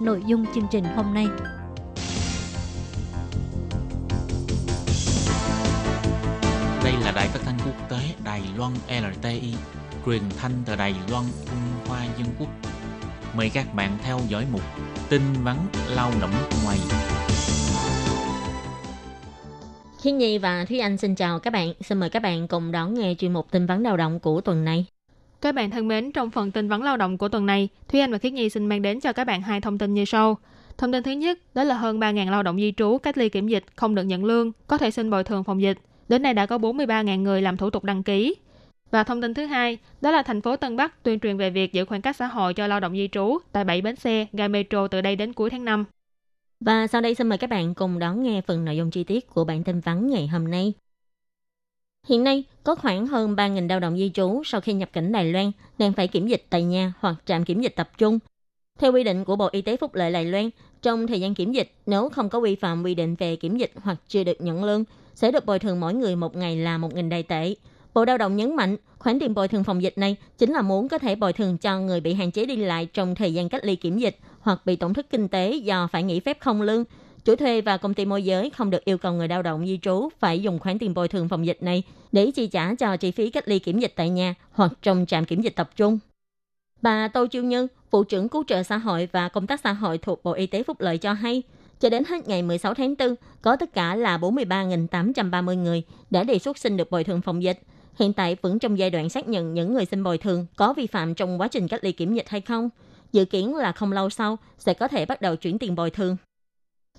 nội dung chương trình hôm nay. Đây là đài phát thanh quốc tế Đài Loan LTI, truyền thanh từ Đài Loan, Trung Hoa Dân Quốc. Mời các bạn theo dõi mục tin vắn lao động ngoài. Thiên Nhi và Thúy Anh xin chào các bạn. Xin mời các bạn cùng đón nghe chuyên mục tin vắn lao động của tuần này. Các bạn thân mến, trong phần tin vấn lao động của tuần này, Thúy Anh và Khiết Nhi xin mang đến cho các bạn hai thông tin như sau. Thông tin thứ nhất, đó là hơn 3.000 lao động di trú cách ly kiểm dịch không được nhận lương, có thể xin bồi thường phòng dịch. Đến nay đã có 43.000 người làm thủ tục đăng ký. Và thông tin thứ hai, đó là thành phố Tân Bắc tuyên truyền về việc giữ khoảng cách xã hội cho lao động di trú tại 7 bến xe, ga metro từ đây đến cuối tháng 5. Và sau đây xin mời các bạn cùng đón nghe phần nội dung chi tiết của bản tin vắn ngày hôm nay. Hiện nay, có khoảng hơn 3.000 lao động di trú sau khi nhập cảnh Đài Loan đang phải kiểm dịch tại nhà hoặc trạm kiểm dịch tập trung. Theo quy định của Bộ Y tế Phúc lợi Đài Loan, trong thời gian kiểm dịch, nếu không có vi phạm quy định về kiểm dịch hoặc chưa được nhận lương, sẽ được bồi thường mỗi người một ngày là 1.000 đài tệ. Bộ Lao động nhấn mạnh, khoản tiền bồi thường phòng dịch này chính là muốn có thể bồi thường cho người bị hạn chế đi lại trong thời gian cách ly kiểm dịch hoặc bị tổn thất kinh tế do phải nghỉ phép không lương. Chủ thuê và công ty môi giới không được yêu cầu người lao động di trú phải dùng khoản tiền bồi thường phòng dịch này để chi trả cho chi phí cách ly kiểm dịch tại nhà hoặc trong trạm kiểm dịch tập trung. Bà Tô Chiêu Như, Vụ trưởng Cứu trợ xã hội và Công tác xã hội thuộc Bộ Y tế Phúc lợi cho hay, cho đến hết ngày 16 tháng 4, có tất cả là 43.830 người đã đề xuất xin được bồi thường phòng dịch. Hiện tại vẫn trong giai đoạn xác nhận những người xin bồi thường có vi phạm trong quá trình cách ly kiểm dịch hay không. Dự kiến là không lâu sau sẽ có thể bắt đầu chuyển tiền bồi thường.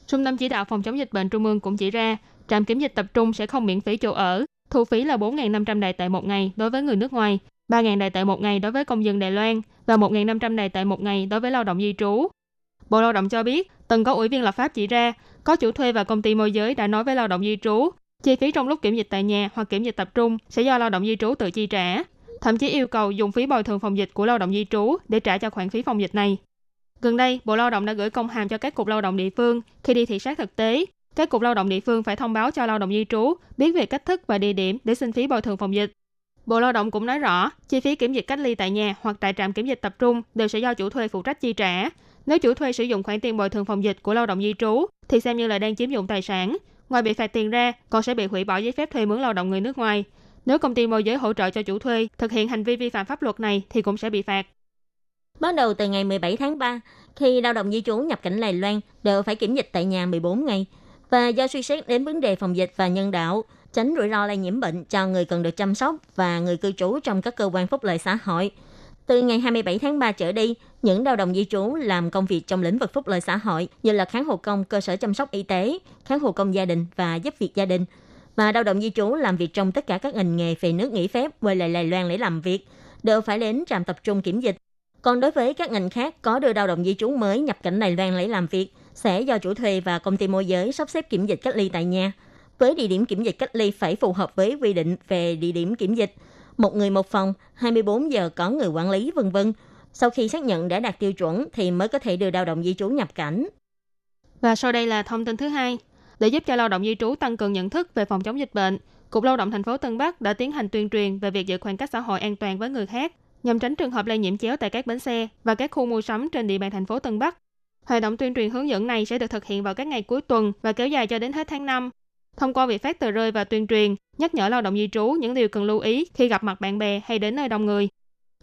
Trung tâm chỉ đạo phòng chống dịch bệnh Trung ương cũng chỉ ra, trạm kiểm dịch tập trung sẽ không miễn phí chỗ ở, thu phí là 4.500 đài tệ một ngày đối với người nước ngoài, 3.000 đài tệ một ngày đối với công dân Đài Loan và 1.500 đài tệ một ngày đối với lao động di trú. Bộ Lao động cho biết, từng có ủy viên lập pháp chỉ ra, có chủ thuê và công ty môi giới đã nói với lao động di trú, chi phí trong lúc kiểm dịch tại nhà hoặc kiểm dịch tập trung sẽ do lao động di trú tự chi trả, thậm chí yêu cầu dùng phí bồi thường phòng dịch của lao động di trú để trả cho khoản phí phòng dịch này. Gần đây, Bộ Lao động đã gửi công hàm cho các cục lao động địa phương khi đi thị sát thực tế. Các cục lao động địa phương phải thông báo cho lao động di trú biết về cách thức và địa điểm để xin phí bồi thường phòng dịch. Bộ Lao động cũng nói rõ, chi phí kiểm dịch cách ly tại nhà hoặc tại trạm kiểm dịch tập trung đều sẽ do chủ thuê phụ trách chi trả. Nếu chủ thuê sử dụng khoản tiền bồi thường phòng dịch của lao động di trú thì xem như là đang chiếm dụng tài sản. Ngoài bị phạt tiền ra, còn sẽ bị hủy bỏ giấy phép thuê mướn lao động người nước ngoài. Nếu công ty môi giới hỗ trợ cho chủ thuê thực hiện hành vi vi phạm pháp luật này thì cũng sẽ bị phạt. Bắt đầu từ ngày 17 tháng 3, khi lao động di trú nhập cảnh Đài Loan đều phải kiểm dịch tại nhà 14 ngày. Và do suy xét đến vấn đề phòng dịch và nhân đạo, tránh rủi ro lây nhiễm bệnh cho người cần được chăm sóc và người cư trú trong các cơ quan phúc lợi xã hội. Từ ngày 27 tháng 3 trở đi, những lao động di trú làm công việc trong lĩnh vực phúc lợi xã hội như là kháng hộ công cơ sở chăm sóc y tế, kháng hộ công gia đình và giúp việc gia đình, và lao động di trú làm việc trong tất cả các ngành nghề về nước nghỉ phép quay lại Đài Loan để làm việc, đều phải đến trạm tập trung kiểm dịch. Còn đối với các ngành khác có đưa lao động di trú mới nhập cảnh Đài Loan lấy làm việc, sẽ do chủ thuê và công ty môi giới sắp xếp kiểm dịch cách ly tại nhà. Với địa điểm kiểm dịch cách ly phải phù hợp với quy định về địa điểm kiểm dịch, một người một phòng, 24 giờ có người quản lý vân vân. Sau khi xác nhận đã đạt tiêu chuẩn thì mới có thể đưa lao động di trú nhập cảnh. Và sau đây là thông tin thứ hai. Để giúp cho lao động di trú tăng cường nhận thức về phòng chống dịch bệnh, Cục Lao động thành phố Tân Bắc đã tiến hành tuyên truyền về việc giữ khoảng cách xã hội an toàn với người khác, nhằm tránh trường hợp lây nhiễm chéo tại các bến xe và các khu mua sắm trên địa bàn thành phố Tân Bắc. Hoạt động tuyên truyền hướng dẫn này sẽ được thực hiện vào các ngày cuối tuần và kéo dài cho đến hết tháng 5. Thông qua việc phát tờ rơi và tuyên truyền, nhắc nhở lao động di trú những điều cần lưu ý khi gặp mặt bạn bè hay đến nơi đông người.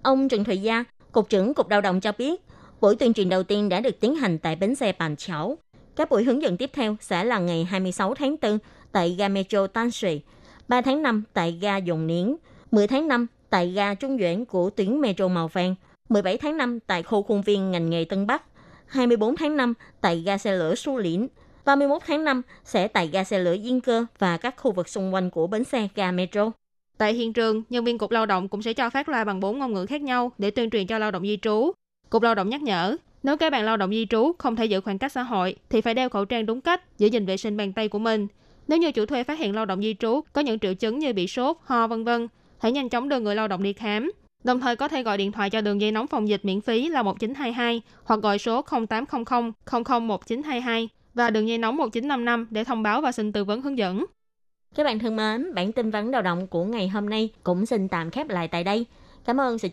Ông Trần Thụy Gia, Cục trưởng Cục Lao động cho biết, buổi tuyên truyền đầu tiên đã được tiến hành tại bến xe Bàn Chảo. Các buổi hướng dẫn tiếp theo sẽ là ngày 26 tháng 4 tại ga Metro Tan Sui, 3 tháng 5 tại ga Dòng Niến, 10 tháng 5 tại ga Trung chuyển của tuyến Metro Màu Vàng, 17 tháng 5 tại khu khuôn viên ngành nghề Tân Bắc, 24 tháng 5 tại ga xe lửa Xu Liễn, 31 tháng 5 sẽ tại ga xe lửa Yên Cơ và các khu vực xung quanh của bến xe ga Metro. Tại hiện trường, nhân viên Cục Lao động cũng sẽ cho phát loa bằng 4 ngôn ngữ khác nhau để tuyên truyền cho lao động di trú. Cục Lao động nhắc nhở, nếu các bạn lao động di trú không thể giữ khoảng cách xã hội thì phải đeo khẩu trang đúng cách, giữ gìn vệ sinh bàn tay của mình. Nếu như chủ thuê phát hiện lao động di trú có những triệu chứng như bị sốt, ho vân vân, hãy nhanh chóng đưa người lao động đi khám. Đồng thời có thể gọi điện thoại cho đường dây nóng phòng dịch miễn phí là 1922 hoặc gọi số 0800 001922 và đường dây nóng 1955 để thông báo và xin tư vấn hướng dẫn. Các bạn thân mến, bản tin vấn đầu động của ngày hôm nay cũng xin tạm khép lại tại đây. Cảm ơn sự